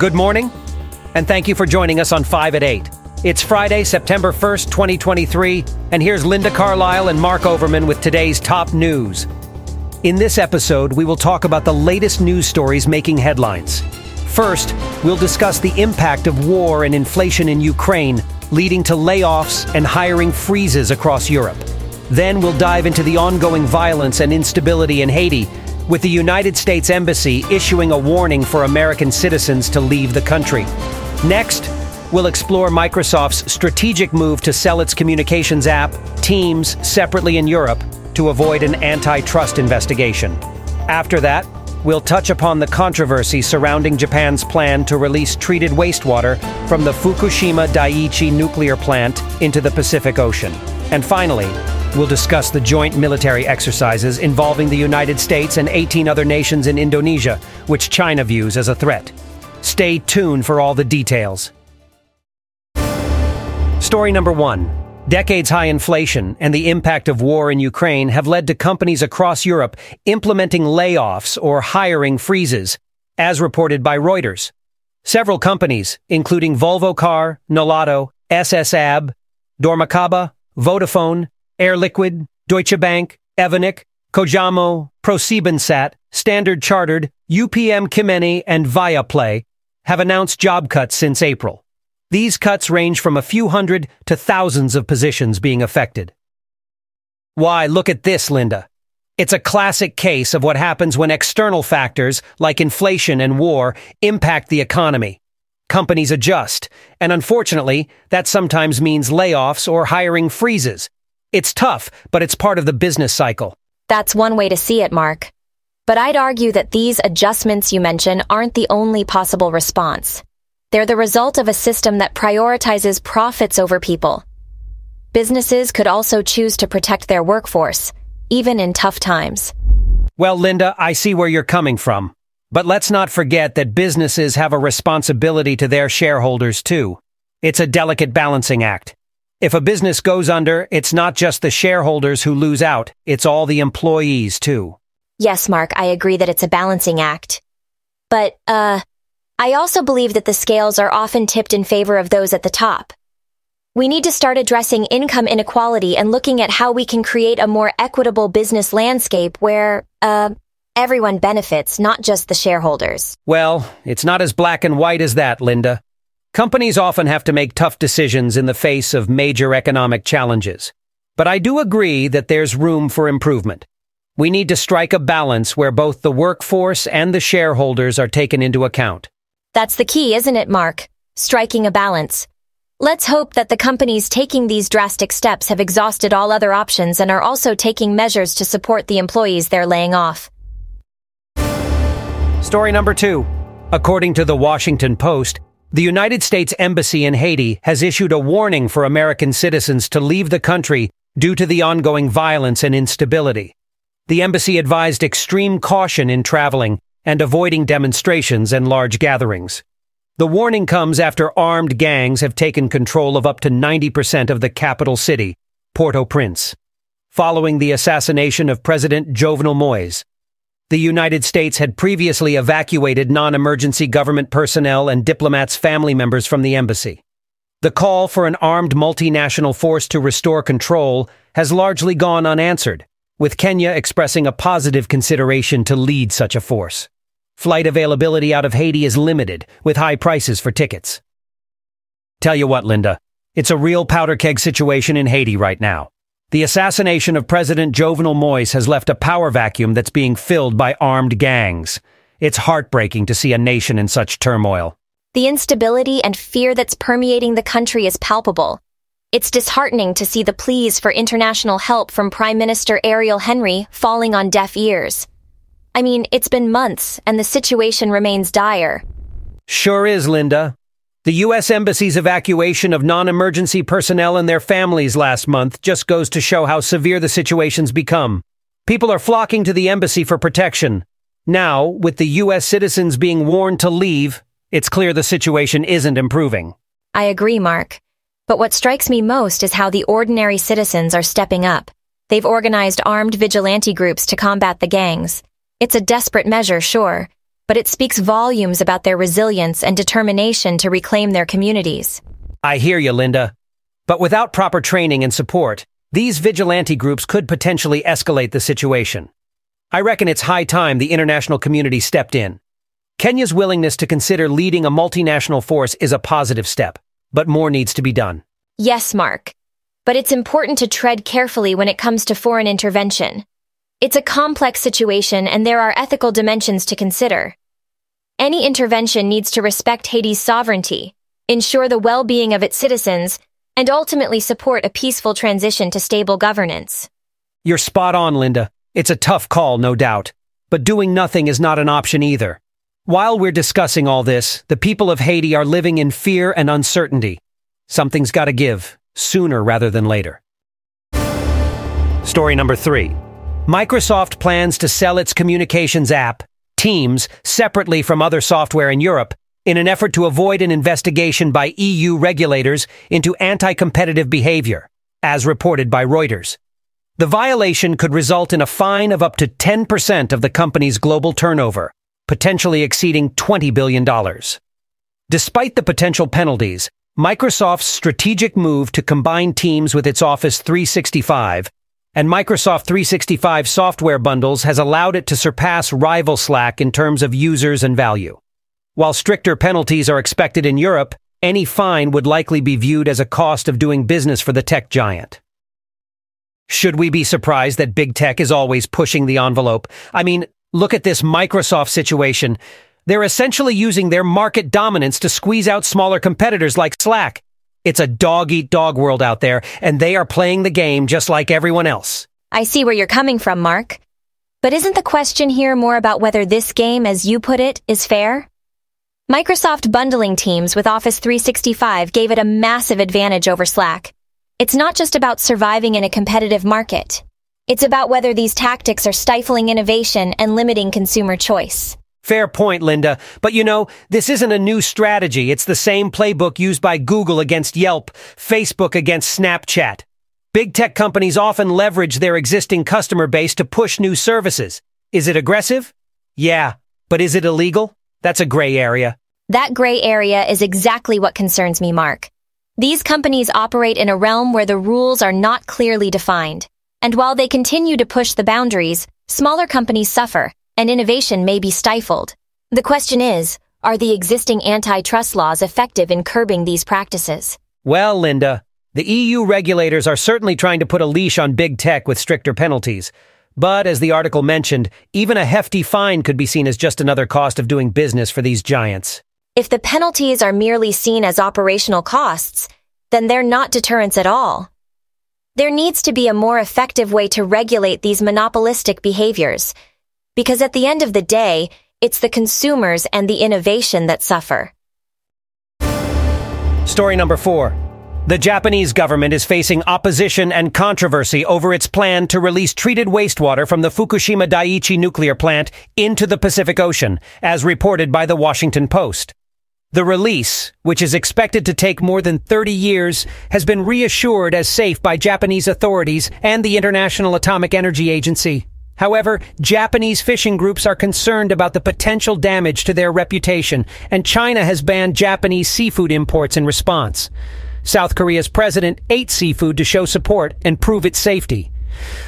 Good morning, and thank you for joining us on 5 at 8. It's Friday, September 1st, 2023, and here's Linda Carlisle and Mark Overman with today's top news. In this episode, we will talk about the latest news stories making headlines. First, we'll discuss the impact of war and inflation in Ukraine, leading to layoffs and hiring freezes across Europe. Then we'll dive into the ongoing violence and instability in Haiti, with the United States Embassy issuing a warning for American citizens to leave the country. Next, we'll explore Microsoft's strategic move to sell its communications app, Teams, separately in Europe to avoid an antitrust investigation. After that, we'll touch upon the controversy surrounding Japan's plan to release treated wastewater from the Fukushima Daiichi nuclear plant into the Pacific Ocean. And finally, We'll discuss the joint military exercises involving the United States and 18 other nations in Indonesia, which China views as a threat. Stay tuned for all the details. Story number one. Decades high inflation and the impact of war in Ukraine have led to companies across Europe implementing layoffs or hiring freezes, as reported by Reuters. Several companies, including Volvo Car, Nolato, SSAB, Dormakaba, Vodafone, Air Liquide, Deutsche Bank, Evonik, Kojamo, ProSiebenSat, Standard Chartered, UPM Kymmene, and Viaplay have announced job cuts since April. These cuts range from a few hundred to thousands of positions being affected. Why, look at this, Linda. It's a classic case of what happens when external factors, like inflation and war, impact the economy. Companies adjust, and unfortunately, that sometimes means layoffs or hiring freezes, it's tough, but it's part of the business cycle. That's one way to see it, Mark. But I'd argue that these adjustments you mention aren't the only possible response. They're the result of a system that prioritizes profits over people. Businesses could also choose to protect their workforce, even in tough times. Well, Linda, I see where you're coming from. But let's not forget that businesses have a responsibility to their shareholders, too. It's a delicate balancing act. If a business goes under, it's not just the shareholders who lose out, it's all the employees too. Yes, Mark, I agree that it's a balancing act. But, uh, I also believe that the scales are often tipped in favor of those at the top. We need to start addressing income inequality and looking at how we can create a more equitable business landscape where, uh, everyone benefits, not just the shareholders. Well, it's not as black and white as that, Linda. Companies often have to make tough decisions in the face of major economic challenges. But I do agree that there's room for improvement. We need to strike a balance where both the workforce and the shareholders are taken into account. That's the key, isn't it, Mark? Striking a balance. Let's hope that the companies taking these drastic steps have exhausted all other options and are also taking measures to support the employees they're laying off. Story number two. According to the Washington Post, the United States Embassy in Haiti has issued a warning for American citizens to leave the country due to the ongoing violence and instability. The embassy advised extreme caution in traveling and avoiding demonstrations and large gatherings. The warning comes after armed gangs have taken control of up to 90% of the capital city, Port-au-Prince. Following the assassination of President Jovenel Moise, the United States had previously evacuated non-emergency government personnel and diplomats' family members from the embassy. The call for an armed multinational force to restore control has largely gone unanswered, with Kenya expressing a positive consideration to lead such a force. Flight availability out of Haiti is limited, with high prices for tickets. Tell you what, Linda, it's a real powder keg situation in Haiti right now. The assassination of President Jovenel Moise has left a power vacuum that's being filled by armed gangs. It's heartbreaking to see a nation in such turmoil. The instability and fear that's permeating the country is palpable. It's disheartening to see the pleas for international help from Prime Minister Ariel Henry falling on deaf ears. I mean, it's been months, and the situation remains dire. Sure is, Linda. The U.S. Embassy's evacuation of non-emergency personnel and their families last month just goes to show how severe the situation's become. People are flocking to the embassy for protection. Now, with the U.S. citizens being warned to leave, it's clear the situation isn't improving. I agree, Mark. But what strikes me most is how the ordinary citizens are stepping up. They've organized armed vigilante groups to combat the gangs. It's a desperate measure, sure, but it speaks volumes about their resilience and determination to reclaim their communities. I hear you, Linda. But without proper training and support, these vigilante groups could potentially escalate the situation. I reckon it's high time the international community stepped in. Kenya's willingness to consider leading a multinational force is a positive step, but more needs to be done. Yes, Mark. But it's important to tread carefully when it comes to foreign intervention. It's a complex situation and there are ethical dimensions to consider. Any intervention needs to respect Haiti's sovereignty, ensure the well-being of its citizens, and ultimately support a peaceful transition to stable governance. You're spot on, Linda. It's a tough call, no doubt. But doing nothing is not an option either. While we're discussing all this, the people of Haiti are living in fear and uncertainty. Something's gotta give, sooner rather than later. Story number three. Microsoft plans to sell its communications app, Teams, separately from other software in Europe, in an effort to avoid an investigation by EU regulators into anti-competitive behavior, as reported by Reuters. The violation could result in a fine of up to 10% of the company's global turnover, potentially exceeding $20 billion. Despite the potential penalties, Microsoft's strategic move to combine Teams with its Office 365 and Microsoft 365 software bundles has allowed it to surpass rival Slack in terms of users and value. While stricter penalties are expected in Europe, any fine would likely be viewed as a cost of doing business for the tech giant. Should we be surprised that big tech is always pushing the envelope? I mean, look at this Microsoft situation. They're essentially using their market dominance to squeeze out smaller competitors like Slack. It's a dog eat dog world out there, and they are playing the game just like everyone else. I see where you're coming from, Mark. But isn't the question here more about whether this game, as you put it, is fair? Microsoft bundling Teams with Office 365 gave it a massive advantage over Slack. It's not just about surviving in a competitive market. It's about whether these tactics are stifling innovation and limiting consumer choice. Fair point, Linda. But you know, this isn't a new strategy. It's the same playbook used by Google against Yelp, Facebook against Snapchat. Big tech companies often leverage their existing customer base to push new services. Is it aggressive? Yeah. But is it illegal? That's a gray area. That gray area is exactly what concerns me, Mark. These companies operate in a realm where the rules are not clearly defined. And while they continue to push the boundaries, smaller companies suffer and innovation may be stifled. The question is, are the existing antitrust laws effective in curbing these practices? Well, Linda, the EU regulators are certainly trying to put a leash on big tech with stricter penalties. But as the article mentioned, even a hefty fine could be seen as just another cost of doing business for these giants. If the penalties are merely seen as operational costs, then they're not deterrents at all. There needs to be a more effective way to regulate these monopolistic behaviors because at the end of the day, it's the consumers and the innovation that suffer. Story number four. The Japanese government is facing opposition and controversy over its plan to release treated wastewater from the Fukushima Daiichi nuclear plant into the Pacific Ocean, as reported by the Washington Post. The release, which is expected to take more than 30 years, has been reassured as safe by Japanese authorities and the International Atomic Energy Agency. However, Japanese fishing groups are concerned about the potential damage to their reputation, and China has banned Japanese seafood imports in response. South Korea's president ate seafood to show support and prove its safety.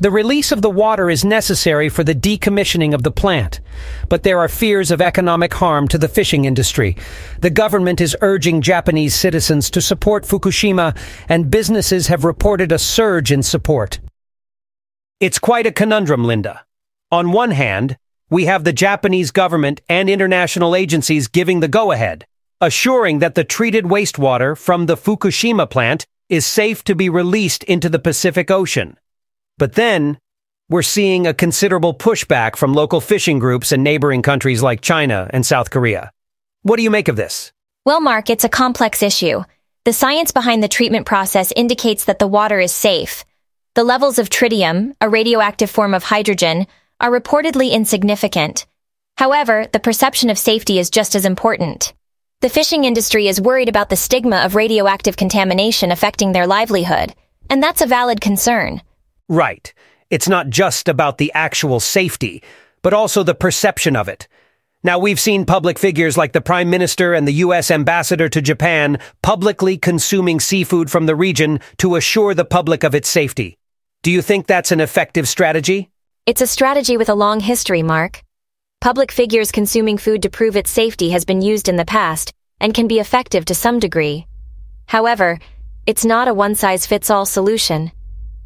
The release of the water is necessary for the decommissioning of the plant, but there are fears of economic harm to the fishing industry. The government is urging Japanese citizens to support Fukushima, and businesses have reported a surge in support. It's quite a conundrum, Linda. On one hand, we have the Japanese government and international agencies giving the go-ahead, assuring that the treated wastewater from the Fukushima plant is safe to be released into the Pacific Ocean. But then, we're seeing a considerable pushback from local fishing groups in neighboring countries like China and South Korea. What do you make of this? Well, Mark, it's a complex issue. The science behind the treatment process indicates that the water is safe, the levels of tritium, a radioactive form of hydrogen, are reportedly insignificant. However, the perception of safety is just as important. The fishing industry is worried about the stigma of radioactive contamination affecting their livelihood, and that's a valid concern. Right. It's not just about the actual safety, but also the perception of it. Now, we've seen public figures like the Prime Minister and the U.S. Ambassador to Japan publicly consuming seafood from the region to assure the public of its safety. Do you think that's an effective strategy? It's a strategy with a long history, Mark. Public figures consuming food to prove its safety has been used in the past and can be effective to some degree. However, it's not a one-size-fits-all solution.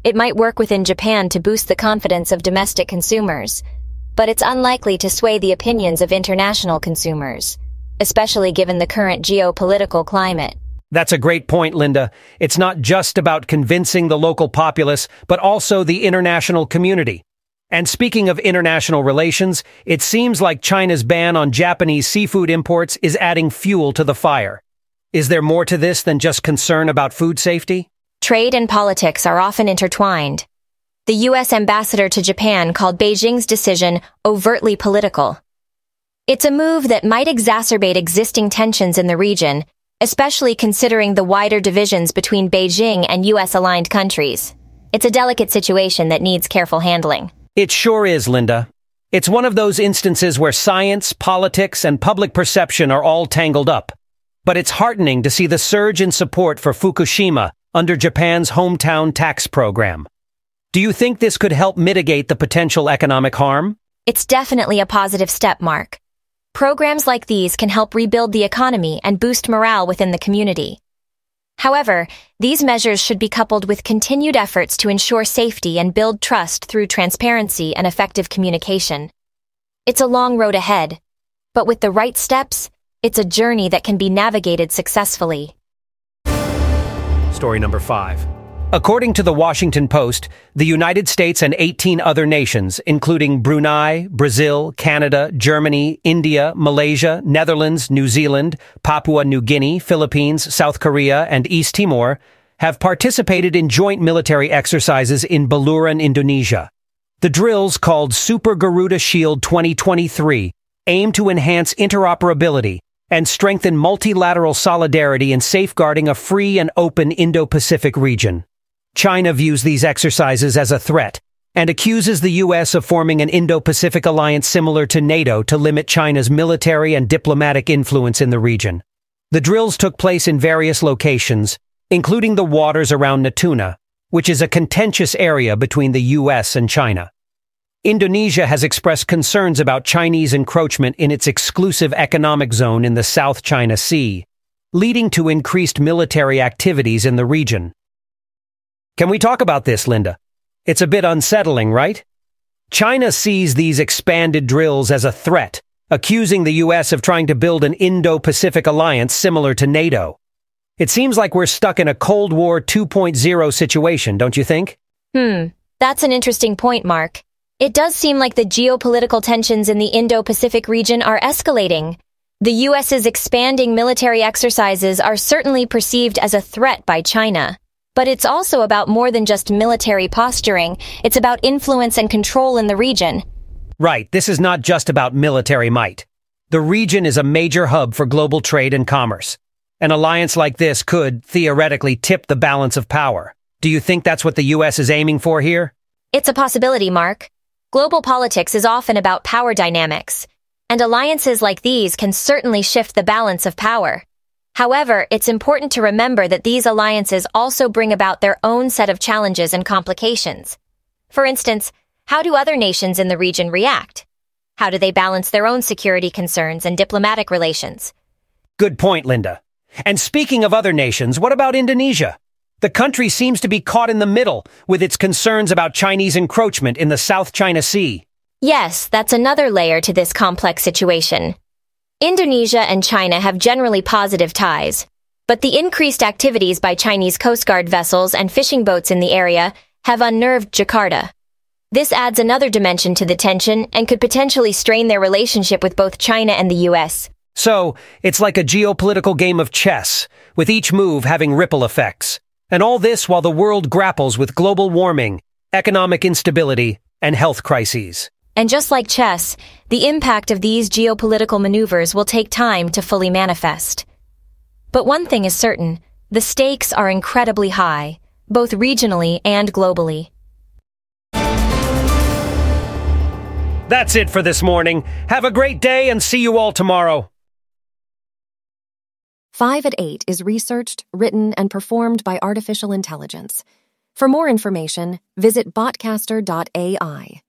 It might work within Japan to boost the confidence of domestic consumers, but it's unlikely to sway the opinions of international consumers, especially given the current geopolitical climate. That's a great point, Linda. It's not just about convincing the local populace, but also the international community. And speaking of international relations, it seems like China's ban on Japanese seafood imports is adding fuel to the fire. Is there more to this than just concern about food safety? Trade and politics are often intertwined. The U.S. ambassador to Japan called Beijing's decision overtly political. It's a move that might exacerbate existing tensions in the region, especially considering the wider divisions between Beijing and U.S. aligned countries. It's a delicate situation that needs careful handling. It sure is, Linda. It's one of those instances where science, politics, and public perception are all tangled up. But it's heartening to see the surge in support for Fukushima under Japan's hometown tax program. Do you think this could help mitigate the potential economic harm? It's definitely a positive step, Mark. Programs like these can help rebuild the economy and boost morale within the community. However, these measures should be coupled with continued efforts to ensure safety and build trust through transparency and effective communication. It's a long road ahead, but with the right steps, it's a journey that can be navigated successfully. Story number five. According to the Washington Post, the United States and 18 other nations, including Brunei, Brazil, Canada, Germany, India, Malaysia, Netherlands, New Zealand, Papua New Guinea, Philippines, South Korea, and East Timor, have participated in joint military exercises in Baluran, Indonesia. The drills, called Super Garuda Shield 2023, aim to enhance interoperability and strengthen multilateral solidarity in safeguarding a free and open Indo-Pacific region. China views these exercises as a threat and accuses the U.S. of forming an Indo-Pacific alliance similar to NATO to limit China's military and diplomatic influence in the region. The drills took place in various locations, including the waters around Natuna, which is a contentious area between the U.S. and China. Indonesia has expressed concerns about Chinese encroachment in its exclusive economic zone in the South China Sea, leading to increased military activities in the region. Can we talk about this, Linda? It's a bit unsettling, right? China sees these expanded drills as a threat, accusing the U.S. of trying to build an Indo-Pacific alliance similar to NATO. It seems like we're stuck in a Cold War 2.0 situation, don't you think? Hmm, that's an interesting point, Mark. It does seem like the geopolitical tensions in the Indo-Pacific region are escalating. The U.S.'s expanding military exercises are certainly perceived as a threat by China. But it's also about more than just military posturing. It's about influence and control in the region. Right, this is not just about military might. The region is a major hub for global trade and commerce. An alliance like this could, theoretically, tip the balance of power. Do you think that's what the U.S. is aiming for here? It's a possibility, Mark. Global politics is often about power dynamics, and alliances like these can certainly shift the balance of power. However, it's important to remember that these alliances also bring about their own set of challenges and complications. For instance, how do other nations in the region react? How do they balance their own security concerns and diplomatic relations? Good point, Linda. And speaking of other nations, what about Indonesia? The country seems to be caught in the middle with its concerns about Chinese encroachment in the South China Sea. Yes, that's another layer to this complex situation. Indonesia and China have generally positive ties, but the increased activities by Chinese Coast Guard vessels and fishing boats in the area have unnerved Jakarta. This adds another dimension to the tension and could potentially strain their relationship with both China and the US. So, it's like a geopolitical game of chess, with each move having ripple effects. And all this while the world grapples with global warming, economic instability, and health crises. And just like chess, the impact of these geopolitical maneuvers will take time to fully manifest. But one thing is certain, the stakes are incredibly high, both regionally and globally. That's it for this morning. Have a great day and see you all tomorrow. 5 at 8 is researched, written, and performed by artificial intelligence. For more information, visit botcaster.ai.